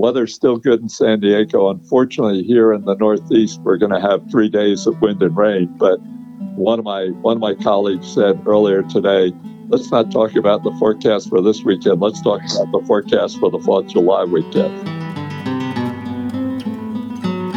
weather's still good in San Diego. Unfortunately, here in the Northeast, we're going to have three days of wind and rain. But one of my one of my colleagues said earlier today, let's not talk about the forecast for this weekend. Let's talk about the forecast for the Fourth of July weekend.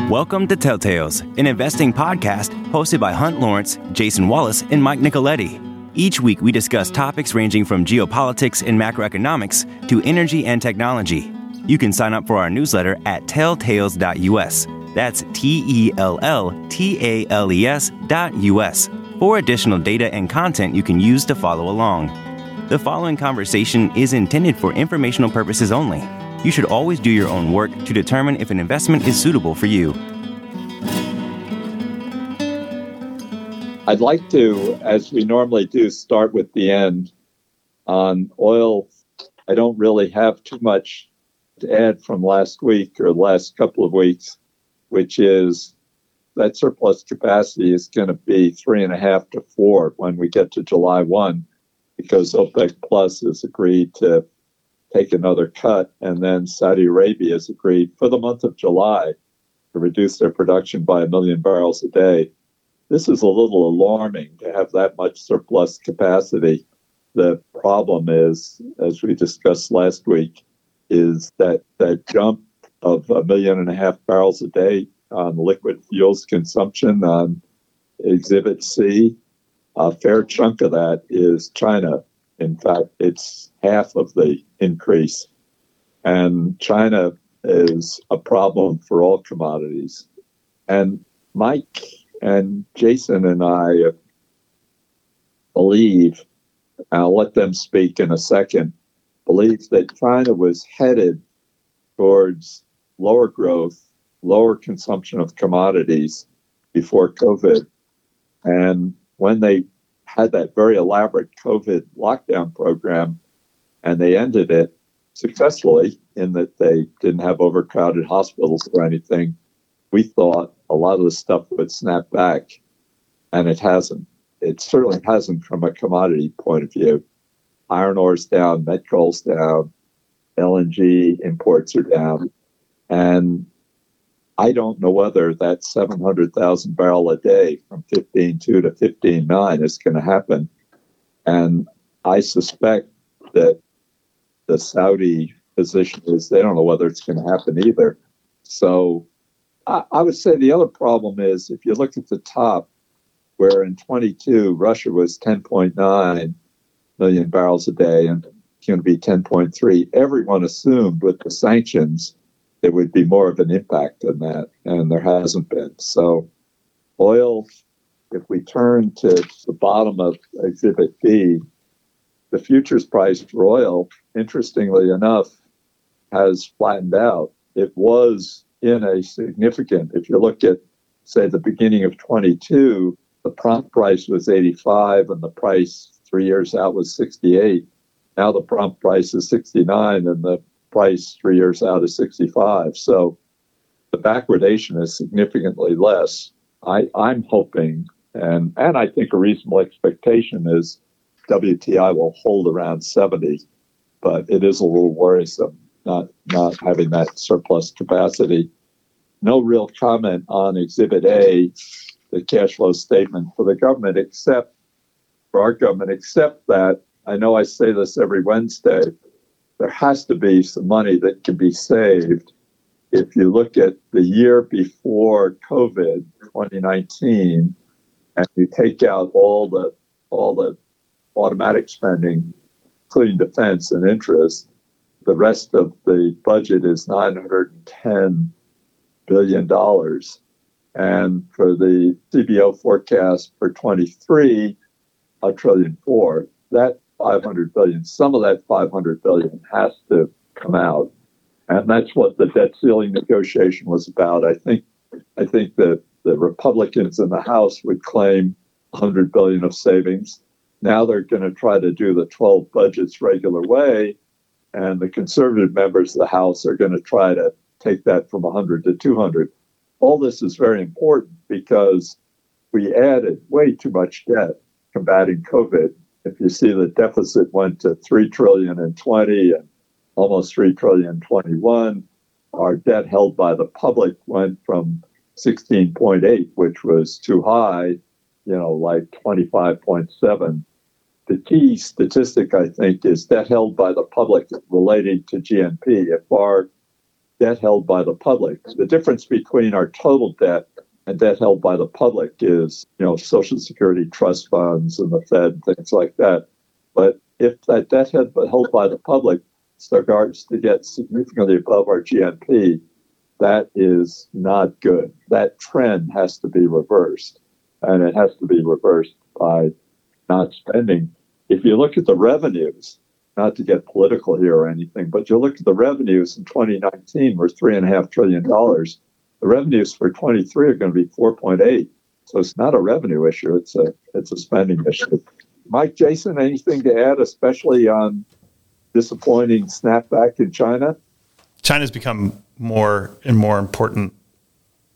Welcome to Telltales, an investing podcast hosted by Hunt Lawrence, Jason Wallace, and Mike Nicoletti. Each week, we discuss topics ranging from geopolitics and macroeconomics to energy and technology. You can sign up for our newsletter at telltales.us. That's T E L L T A L E S dot US for additional data and content you can use to follow along. The following conversation is intended for informational purposes only. You should always do your own work to determine if an investment is suitable for you. I'd like to, as we normally do, start with the end. On oil, I don't really have too much to add from last week or last couple of weeks, which is that surplus capacity is going to be three and a half to four when we get to July 1, because OPEC Plus has agreed to take another cut, and then Saudi Arabia has agreed for the month of July to reduce their production by a million barrels a day this is a little alarming to have that much surplus capacity. The problem is, as we discussed last week, is that that jump of a million and a half barrels a day on liquid fuels consumption on Exhibit C. A fair chunk of that is China. In fact, it's half of the increase. And China is a problem for all commodities. And Mike and Jason and I believe, I'll let them speak in a second, believe that China was headed towards lower growth, lower consumption of commodities before COVID. And when they had that very elaborate COVID lockdown program and they ended it successfully in that they didn't have overcrowded hospitals or anything, we thought a lot of the stuff would snap back, and it hasn't. It certainly hasn't from a commodity point of view. Iron ore's down, met coal's down, LNG imports are down, and I don't know whether that 700,000 barrel a day from 15.2 to 15.9 is going to happen. And I suspect that the Saudi position is they don't know whether it's going to happen either. So I, I would say the other problem is if you look at the top, where in 22 Russia was 10.9 million barrels a day and going to be 10.3. Everyone assumed with the sanctions there would be more of an impact than that, and there hasn't been. So, oil, if we turn to the bottom of Exhibit B, the futures price for oil, interestingly enough, has flattened out. It was in a significant, if you look at, say, the beginning of 22, the prompt price was 85 and the price three years out was 68. Now the prompt price is 69 and the price three years out is 65. So the backwardation is significantly less. I, I'm hoping, and, and I think a reasonable expectation is WTI will hold around 70, but it is a little worrisome not not having that surplus capacity. No real comment on Exhibit A, the cash flow statement for the government, except for our government, except that I know I say this every Wednesday. There has to be some money that can be saved. If you look at the year before COVID, 2019, and you take out all the all the automatic spending, including defense and interest, the rest of the budget is 910 billion dollars. And for the CBO forecast for 23, a trillion four, that 500 billion, some of that 500 billion has to come out. And that's what the debt ceiling negotiation was about. I think, I think that the Republicans in the House would claim 100 billion of savings. Now they're going to try to do the 12 budgets regular way and the conservative members of the House are going to try to take that from 100 to 200. All this is very important because we added way too much debt combating COVID. If you see the deficit went to 3 trillion in 20 and almost 3 trillion in 21, our debt held by the public went from 16.8, which was too high, you know, like 25.7. The key statistic, I think, is debt held by the public relating to GNP. If our debt held by the public, the difference between our total debt and debt held by the public is, you know, Social Security trust funds and the Fed, things like that. But if that debt held by the public starts to get significantly above our GNP, that is not good. That trend has to be reversed, and it has to be reversed by not spending. If you look at the revenues, not to get political here or anything, but you look at the revenues in 2019 were three and a half trillion dollars. The revenues for 23 are going to be 4.8. So it's not a revenue issue; it's a it's a spending issue. Mike, Jason, anything to add, especially on disappointing snapback in China? China's become more and more important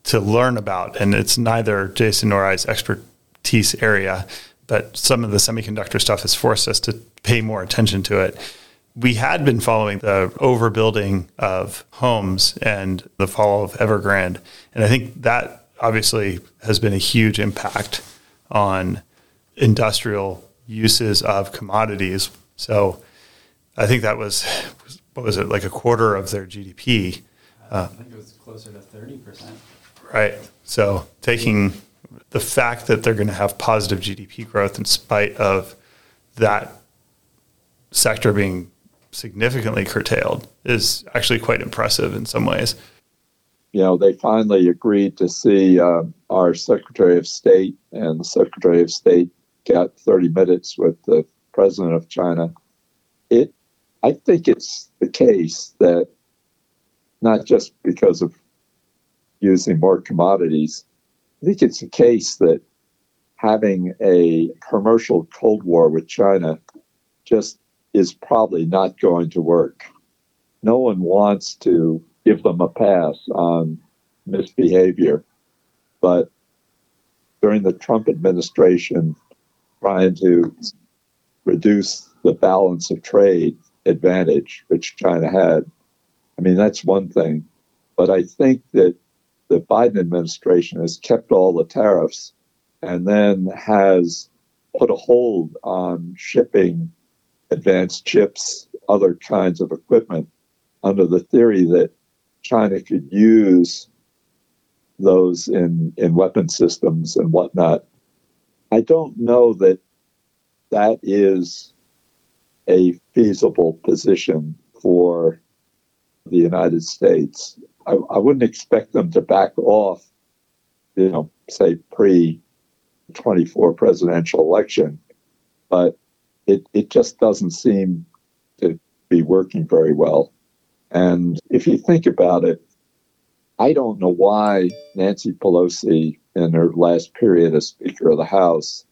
to learn about, and it's neither Jason nor I's expertise area, but some of the semiconductor stuff has forced us to pay more attention to it. We had been following the overbuilding of homes and the fall of Evergrande, and I think that obviously has been a huge impact on industrial uses of commodities. So I think that was what was it like a quarter of their GDP. Uh, I think it was closer to thirty percent. Right. So taking the fact that they're going to have positive GDP growth in spite of that sector being significantly curtailed is actually quite impressive in some ways. You know, they finally agreed to see uh, our Secretary of State, and the Secretary of State got 30 minutes with the President of China. It I think it's the case that not just because of using more commodities, I think it's the case that having a commercial Cold War with China just is probably not going to work. No one wants to give them a pass on misbehavior. But during the Trump administration, trying to reduce the balance of trade advantage, which China had. I mean, that's one thing. But I think that the Biden administration has kept all the tariffs and then has put a hold on shipping advanced chips, other kinds of equipment, under the theory that China could use those in, in weapon systems and whatnot. I don't know that that is a feasible position for the United States. I, I wouldn't expect them to back off, you know, say pre 24 presidential election, but it, it just doesn't seem to be working very well. And if you think about it, I don't know why Nancy Pelosi, in her last period as Speaker of the House,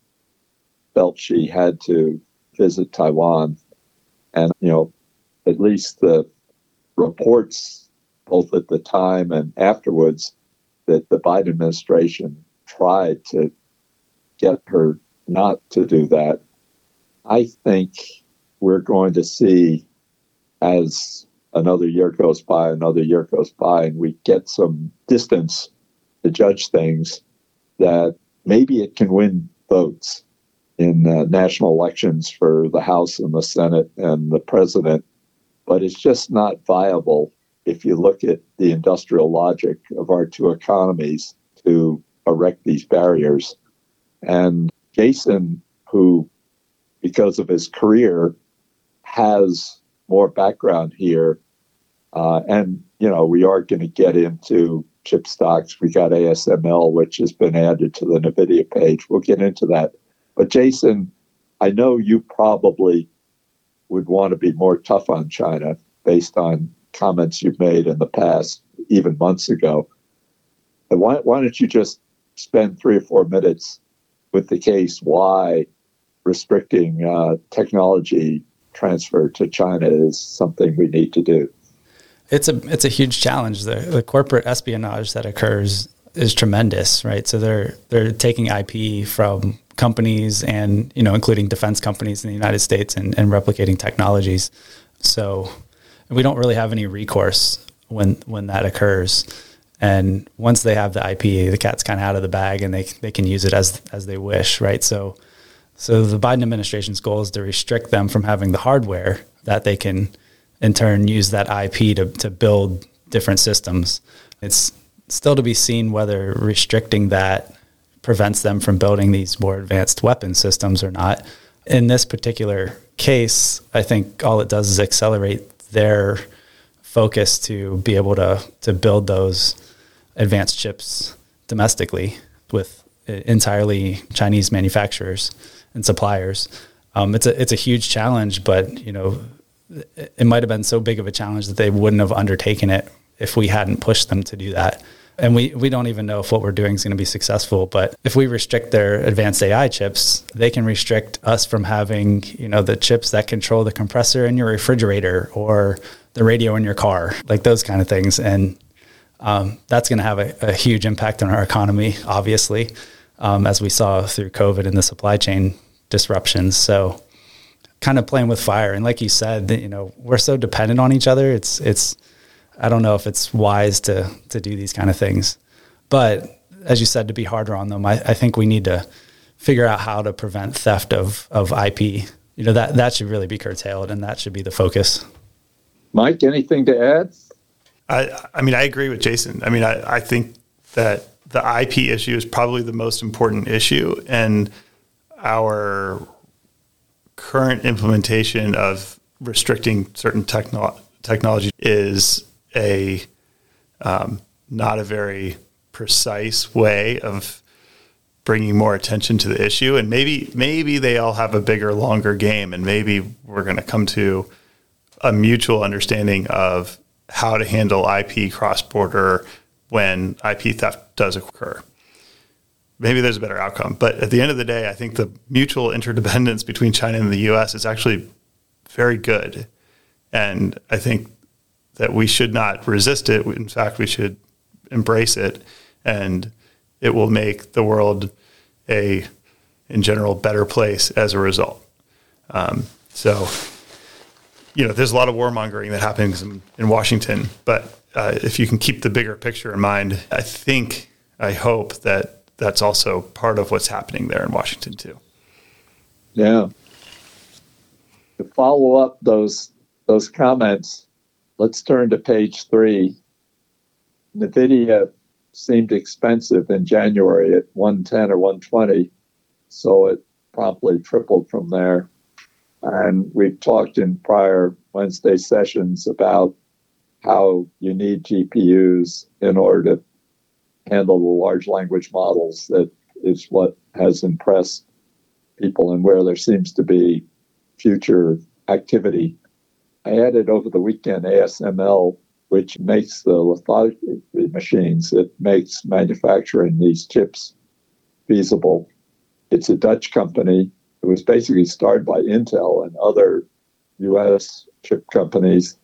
felt she had to visit Taiwan and, you know, at least the reports, both at the time and afterwards, that the Biden administration tried to get her not to do that. I think we're going to see as another year goes by, another year goes by, and we get some distance to judge things that maybe it can win votes in uh, national elections for the House and the Senate and the president, but it's just not viable if you look at the industrial logic of our two economies to erect these barriers. And Jason, who, because of his career, has more background here, uh, and you know we are going to get into chip stocks. We got ASML, which has been added to the Nvidia page. We'll get into that but Jason, I know you probably would want to be more tough on China based on comments you've made in the past, even months ago. And why, why don't you just spend three or four minutes with the case why restricting uh, technology transfer to China is something we need to do? It's a it's a huge challenge. The, the corporate espionage that occurs is tremendous, right? So they're they're taking IP from companies and you know including defense companies in the United States and, and replicating technologies. So we don't really have any recourse when when that occurs. And once they have the IP, the cat's kind of out of the bag, and they they can use it as as they wish, right? So, so the Biden administration's goal is to restrict them from having the hardware that they can, in turn, use that IP to to build different systems. It's still to be seen whether restricting that prevents them from building these more advanced weapon systems or not. In this particular case, I think all it does is accelerate their focus to be able to to build those advanced chips domestically with eh, entirely Chinese manufacturers and suppliers. Um, it's a it's a huge challenge, but you know, it might have been so big of a challenge that they wouldn't have undertaken it if we hadn't pushed them to do that. And we, we don't even know if what we're doing is going to be successful. But if we restrict their advanced AI chips, they can restrict us from having, you know, the chips that control the compressor in your refrigerator or the radio in your car, like those kind of things. And um, that's going to have a, a, huge impact on our economy, obviously, um, as we saw through COVID and the supply chain disruptions. So, kind of playing with fire. And like you said, you know, we're so dependent on each other. It's it's I don't know if it's wise to to do these kind of things. But as you said, to be harder on them, I, I think we need to figure out how to prevent theft of of IP. You know that that should really be curtailed, and that should be the focus. Mike, anything to add? I I mean I agree with Jason. I mean I, I think that the IP issue is probably the most important issue, and our current implementation of restricting certain techno- technology is a um, not a very precise way of bringing more attention to the issue. And maybe maybe they all have a bigger longer game and maybe we're going to come to a mutual understanding of how to handle IP cross border when IP theft does occur maybe there's a better outcome but at the end of the day I think the mutual interdependence between China and the US is actually very good and I think that we should not resist it. In fact, we should embrace it, and it will make the world a, in general, better place as a result. Um, so, you know, there's a lot of warmongering that happens in, in Washington, but uh, if you can keep the bigger picture in mind, I think, I hope that that's also part of what's happening there in Washington too. Yeah. To follow up those those comments, Let's turn to page three. NVIDIA seemed expensive in January at 110 or 120, so it promptly tripled from there. And we've talked in prior Wednesday sessions about how you need GPUs in order to handle the large language models that is what has impressed people and where there seems to be future activity I added over the weekend ASML, which makes the lithography machines. It makes manufacturing these chips feasible. It's a Dutch company. It was basically started by Intel and other U.S. chip companies,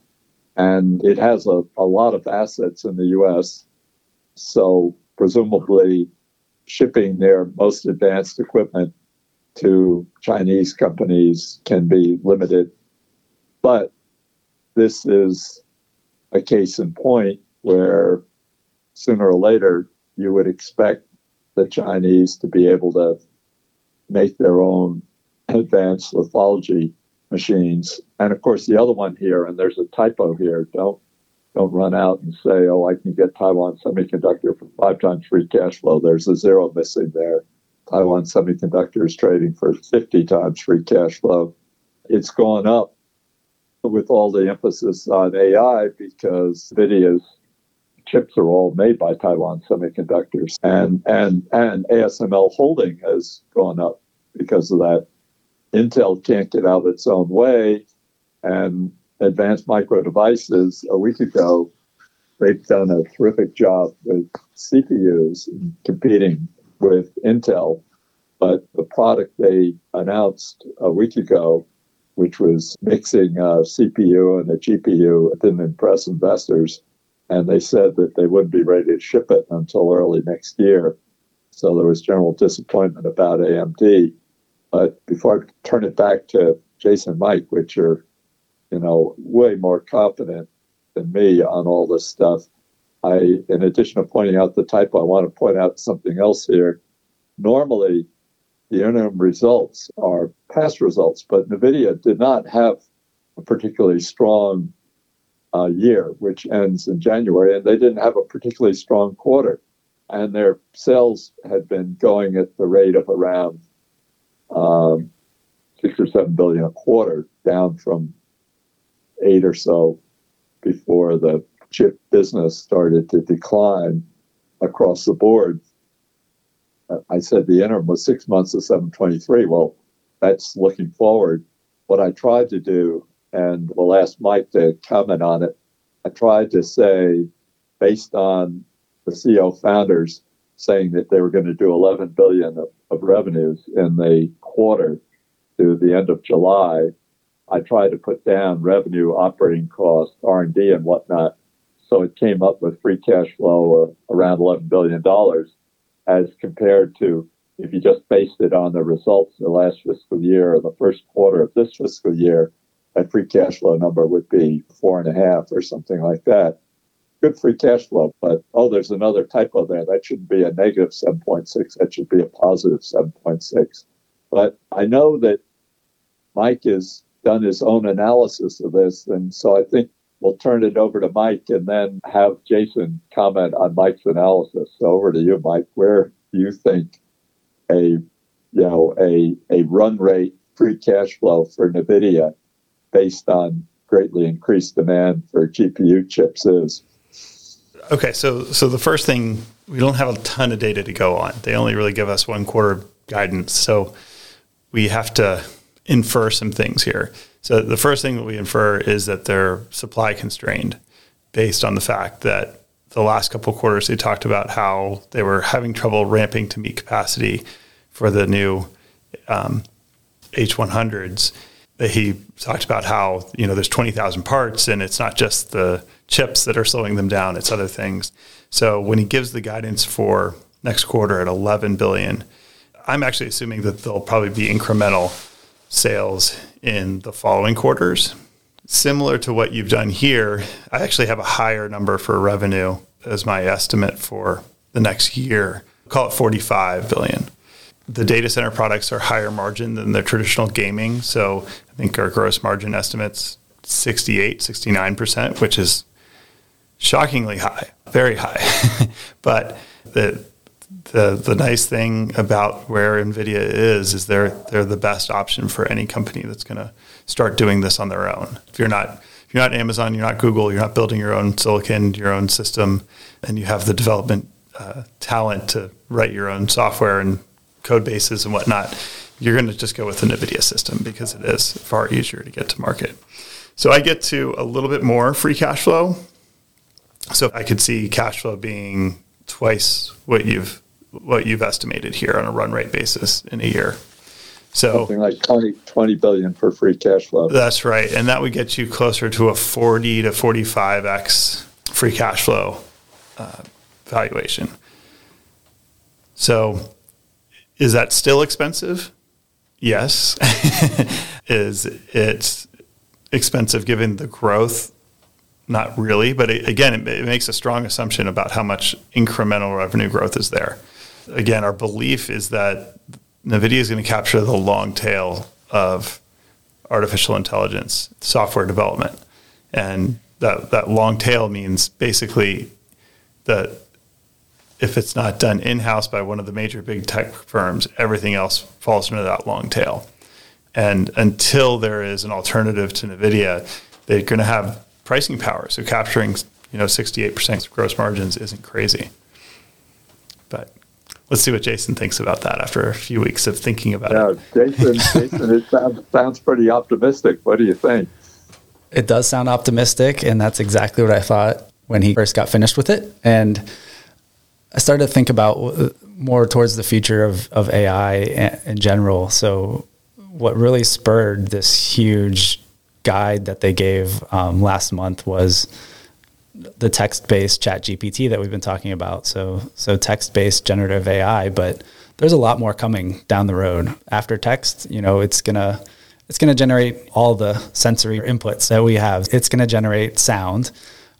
and it has a, a lot of assets in the U.S. So presumably, shipping their most advanced equipment to Chinese companies can be limited. But this is a case in point where sooner or later you would expect the Chinese to be able to make their own advanced lithology machines. And of course, the other one here, and there's a typo here. Don't don't run out and say, "Oh, I can get Taiwan Semiconductor for five times free cash flow." There's a zero missing there. Taiwan Semiconductor is trading for 50 times free cash flow. It's gone up with all the emphasis on AI because NVIDIA's chips are all made by Taiwan Semiconductors, and and and ASML holding has gone up because of that. Intel can't get out of its own way, and Advanced Micro Devices a week ago they've done a terrific job with CPUs competing with Intel, but the product they announced a week ago which was mixing uh, a CPU and a GPU, didn't impress investors. And they said that they wouldn't be ready to ship it until early next year. So there was general disappointment about AMD. But before I turn it back to Jason Mike, which are, you know, way more confident than me on all this stuff. I, in addition to pointing out the typo, I want to point out something else here. Normally, the interim results are past results, but NVIDIA did not have a particularly strong uh, year, which ends in January, and they didn't have a particularly strong quarter. And their sales had been going at the rate of around um, six or seven billion a quarter, down from eight or so before the chip business started to decline across the board. I said the interim was six months of 723. Well, that's looking forward. What I tried to do, and we'll ask Mike to comment on it, I tried to say, based on the CEO founders saying that they were going to do 11 billion of, of revenues in the quarter to the end of July, I tried to put down revenue, operating costs, R&D, and whatnot. So it came up with free cash flow of around $11 billion as compared to if you just based it on the results of the last fiscal year or the first quarter of this fiscal year, that free cash flow number would be four and a half or something like that. Good free cash flow, but oh, there's another typo there. That shouldn't be a negative 7.6. That should be a positive 7.6. But I know that Mike has done his own analysis of this, and so I think we'll turn it over to Mike and then have Jason comment on Mike's analysis. So over to you, Mike. Where do you think a you know a a run rate free cash flow for NVIDIA based on greatly increased demand for GPU chips is? Okay, so so the first thing we don't have a ton of data to go on. They only really give us one quarter guidance, so we have to infer some things here. So the first thing that we infer is that they're supply constrained based on the fact that the last couple quarters they talked about how they were having trouble ramping to meet capacity for the new um, H100s. He talked about how you know there's 20,000 parts and it's not just the chips that are slowing them down; it's other things. So when he gives the guidance for next quarter at 11 billion, I'm actually assuming that they'll probably be incremental sales in the following quarters. Similar to what you've done here, I actually have a higher number for revenue as my estimate for the next year. Call it 45 billion. The data center products are higher margin than the traditional gaming. So I think our gross margin estimates 68, 69%, which is shockingly high, very high. but the the the nice thing about where Nvidia is is they're they're the best option for any company that's going to start doing this on their own. If you're not if you're not Amazon, you're not Google, you're not building your own silicon, your own system, and you have the development uh, talent to write your own software and code bases and whatnot, you're going to just go with the NVIDIA system because it is far easier to get to market. So I get to a little bit more free cash flow. So I could see cash flow being twice what you've what you've estimated here on a run rate basis in a year. So something like 20, 20 billion for free cash flow. That's right. And that would get you closer to a 40 to 45x free cash flow uh, valuation. So is that still expensive? Yes. is it expensive given the growth not really, but it, again, it, it, makes a strong assumption about how much incremental revenue growth is there. Again, our belief is that NVIDIA is going to capture the long tail of artificial intelligence software development. And that, that long tail means basically that if it's not done in house by one of the major big tech firms, everything else falls into that long tail. And until there is an alternative to NVIDIA, they're going to have pricing power. So capturing, you know, 68% gross margins isn't crazy. But let's see what Jason thinks about that after a few weeks of thinking about yeah, it. Jason, Jason, it sounds, sounds pretty optimistic. What do you think? It does sound optimistic, and that's exactly what I thought when he first got finished with it. And I started to think about more towards the future of, of AI in general. So, what really spurred this huge guide that they gave um, last month was the text-based ChatGPT that we've been talking about. So so text-based generative AI, but there's a lot more coming down the road. After text, you know, it's gonna it's gonna generate all the sensory inputs that we have. It's gonna generate sound.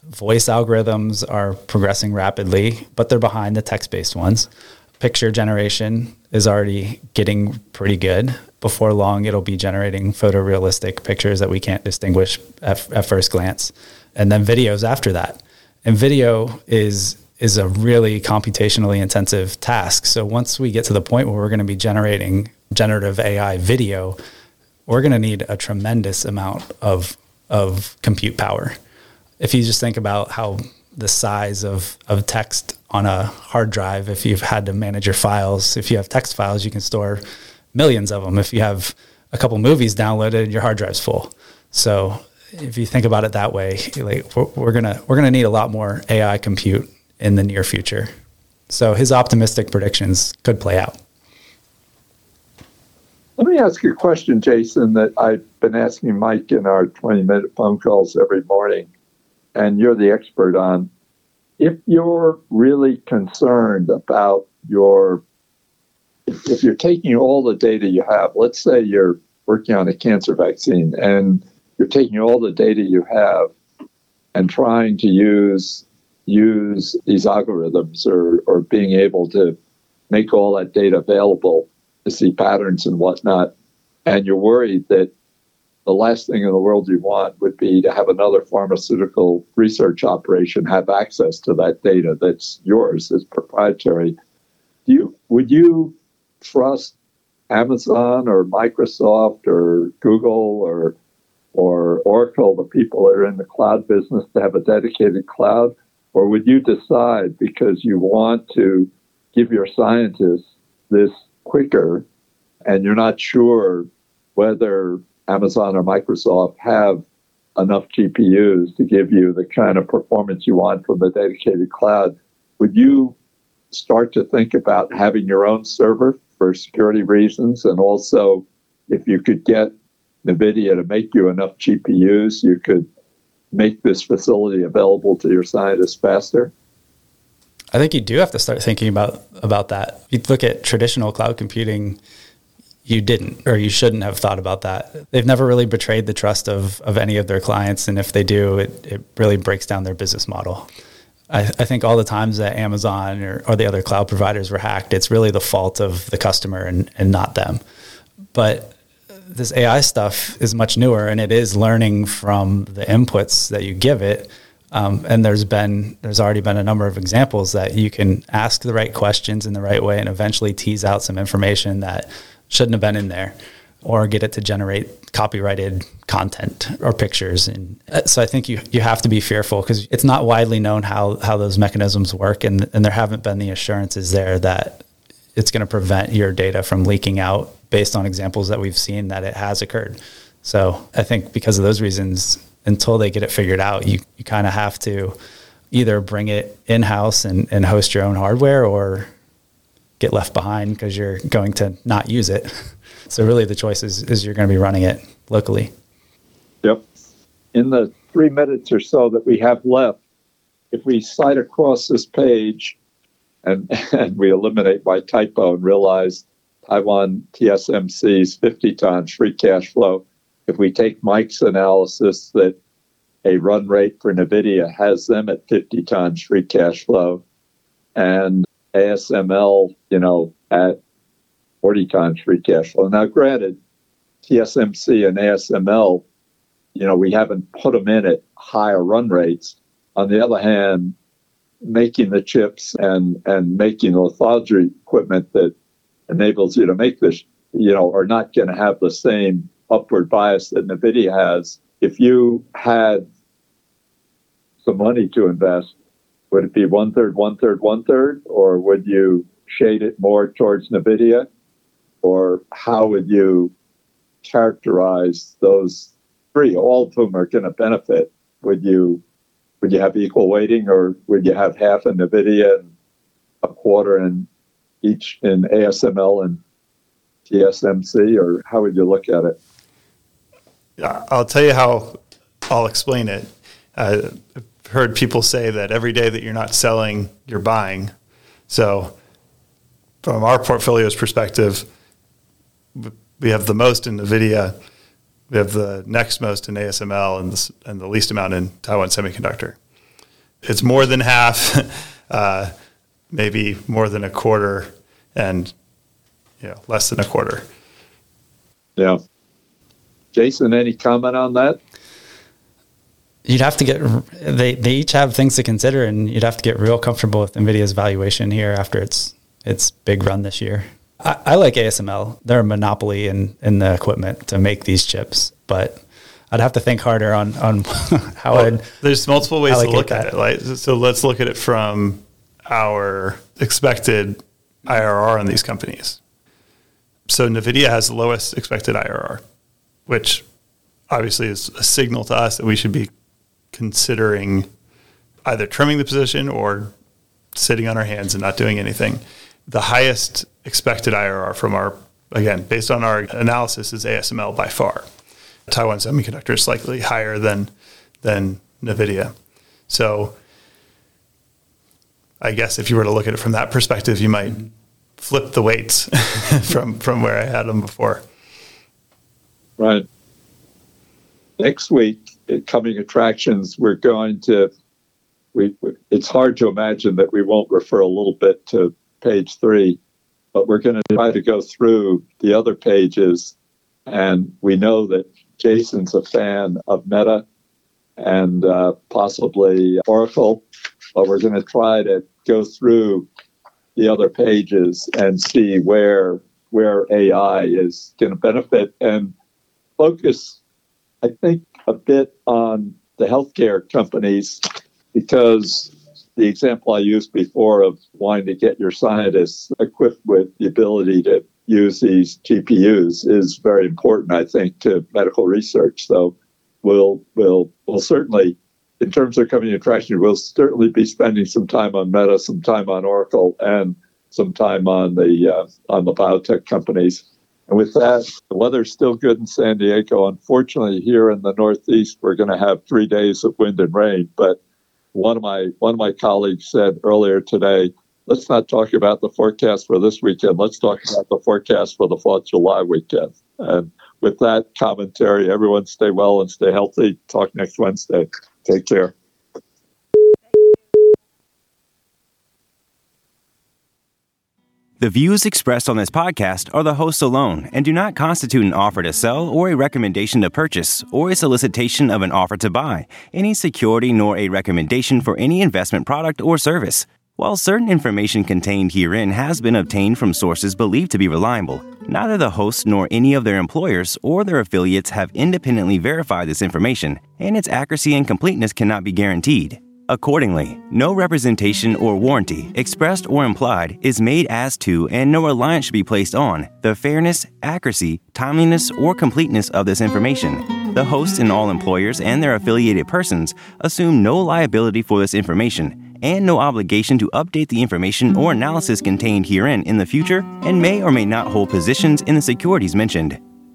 Voice algorithms are progressing rapidly, but they're behind the text based ones. Picture generation is already getting pretty good. Before long, it'll be generating photorealistic pictures that we can't distinguish at, at first glance. And then videos after that. And video is is a really computationally intensive task. So once we get to the point where we're going to be generating generative AI video, we're going to need a tremendous amount of of compute power. If you just think about how the size of, of text on a hard drive, if you've had to manage your files, if you have text files, you can store millions of them. If you have a couple movies downloaded, and your hard drive's full. So if you think about it that way, like we're, we're gonna we're gonna need a lot more AI compute in the near future. So his optimistic predictions could play out. Let me ask you a question, Jason, that I've been asking Mike in our 20 minute phone calls every morning, and you're the expert on. If you're really concerned about your, if, you're taking all the data you have, let's say you're working on a cancer vaccine and you're taking all the data you have and trying to use use these algorithms or, or being able to make all that data available to see patterns and whatnot. And you're worried that the last thing in the world you want would be to have another pharmaceutical research operation have access to that data that's yours, it's proprietary. Do you would you trust Amazon or Microsoft or Google or or Oracle, the people that are in the cloud business, to have a dedicated cloud? Or would you decide because you want to give your scientists this quicker and you're not sure whether Amazon or Microsoft have enough GPUs to give you the kind of performance you want from the dedicated cloud, would you start to think about having your own server for security reasons? And also, if you could get NVIDIA to make you enough GPUs, you could make this facility available to your scientists faster? I think you do have to start thinking about about that. If you look at traditional cloud computing, you didn't or you shouldn't have thought about that. They've never really betrayed the trust of of any of their clients, and if they do, it, it really breaks down their business model. I, I think all the times that Amazon or, or the other cloud providers were hacked, it's really the fault of the customer and, and not them. But this AI stuff is much newer and it is learning from the inputs that you give it. Um, and there's been there's already been a number of examples that you can ask the right questions in the right way and eventually tease out some information that shouldn't have been in there or get it to generate copyrighted content or pictures and uh, so I think you you have to be fearful because it's not widely known how how those mechanisms work and and there haven't been the assurances there that it's going to prevent your data from leaking out based on examples that we've seen that it has occurred. So I think because of those reasons, until they get it figured out, you, you kind of have to either bring it in house and, and host your own hardware or get left behind because you're going to not use it. So really the choice is, is you're going to be running it locally. Yep. In the three minutes or so that we have left, if we slide across this page and, and we eliminate my typo and realize Taiwan TSMC's 50 times free cash flow. If we take Mike's analysis that a run rate for NVIDIA has them at 50 times free cash flow and ASML, you know, at 40 times free cash flow. Now, granted, TSMC and ASML, you know, we haven't put them in at higher run rates. On the other hand, making the chips and, and making lithography equipment that enables you to make this, you know, are not going to have the same upward bias that NVIDIA has. If you had some money to invest, would it be one third, one third, one third, or would you shade it more towards NVIDIA? Or how would you characterize those three, all of whom are going to benefit? Would you would you have equal weighting, or would you have half in NVIDIA and a quarter in each in ASML and TSMC, or how would you look at it? I'll tell you how I'll explain it. Uh, I've heard people say that every day that you're not selling, you're buying. So, from our portfolio's perspective, we have the most in NVIDIA, we have the next most in ASML, and the, and the least amount in Taiwan Semiconductor. it's more than half, uh, maybe more than a quarter, and you know less than a quarter. Yeah. Jason, any comment on that? You'd have to get they they each have things to consider, and you'd have to get real comfortable with Nvidia's valuation here after its its big run this year. I, I like ASML; they're a monopoly in in the equipment to make these chips, but I'd have to think harder on on how well, I'd. There's multiple ways to look that. at it. Like, so let's look at it from our expected IRR on these companies. So Nvidia has the lowest expected IRR, which obviously is a signal to us that we should be considering either trimming the position or sitting on our hands and not doing anything. The highest expected IRR from our again based on our analysis is ASML by far. Taiwan Semiconductor is slightly higher than than Nvidia. So I guess if you were to look at it from that perspective, you might flip the weights from from where I had them before. Right. Next week, at coming attractions, we're going to. We, it's hard to imagine that we won't refer a little bit to page three, but we're going to try to go through the other pages. And we know that Jason's a fan of Meta and uh, possibly Oracle, but we're going to try to go through the other pages and see where where AI is going to benefit and focus, I think, a bit on the healthcare companies because the example I used before of wanting to get your scientists equipped with the ability to use these GPUs is very important, I think, to medical research. So we'll we'll we'll certainly, in terms of coming to attraction, we'll certainly be spending some time on Meta, some time on Oracle, and some time on the uh, on the biotech companies. And with that, the weather's still good in San Diego. Unfortunately, here in the Northeast, we're going to have three days of wind and rain. But one of my one of my colleagues said earlier today let's not talk about the forecast for this weekend. Let's talk about the forecast for the 4th of July weekend. And with that commentary, everyone stay well and stay healthy. Talk next Wednesday. Take care. The views expressed on this podcast are the host alone and do not constitute an offer to sell or a recommendation to purchase or a solicitation of an offer to buy any security nor a recommendation for any investment product or service. While certain information contained herein has been obtained from sources believed to be reliable, neither the host nor any of their employers or their affiliates have independently verified this information, and its accuracy and completeness cannot be guaranteed. Accordingly, no representation or warranty, expressed or implied, is made as to and no reliance should be placed on the fairness, accuracy, timeliness, or completeness of this information. The hosts and all employers and their affiliated persons assume no liability for this information and no obligation to update the information or analysis contained herein in the future and may or may not hold positions in the securities mentioned.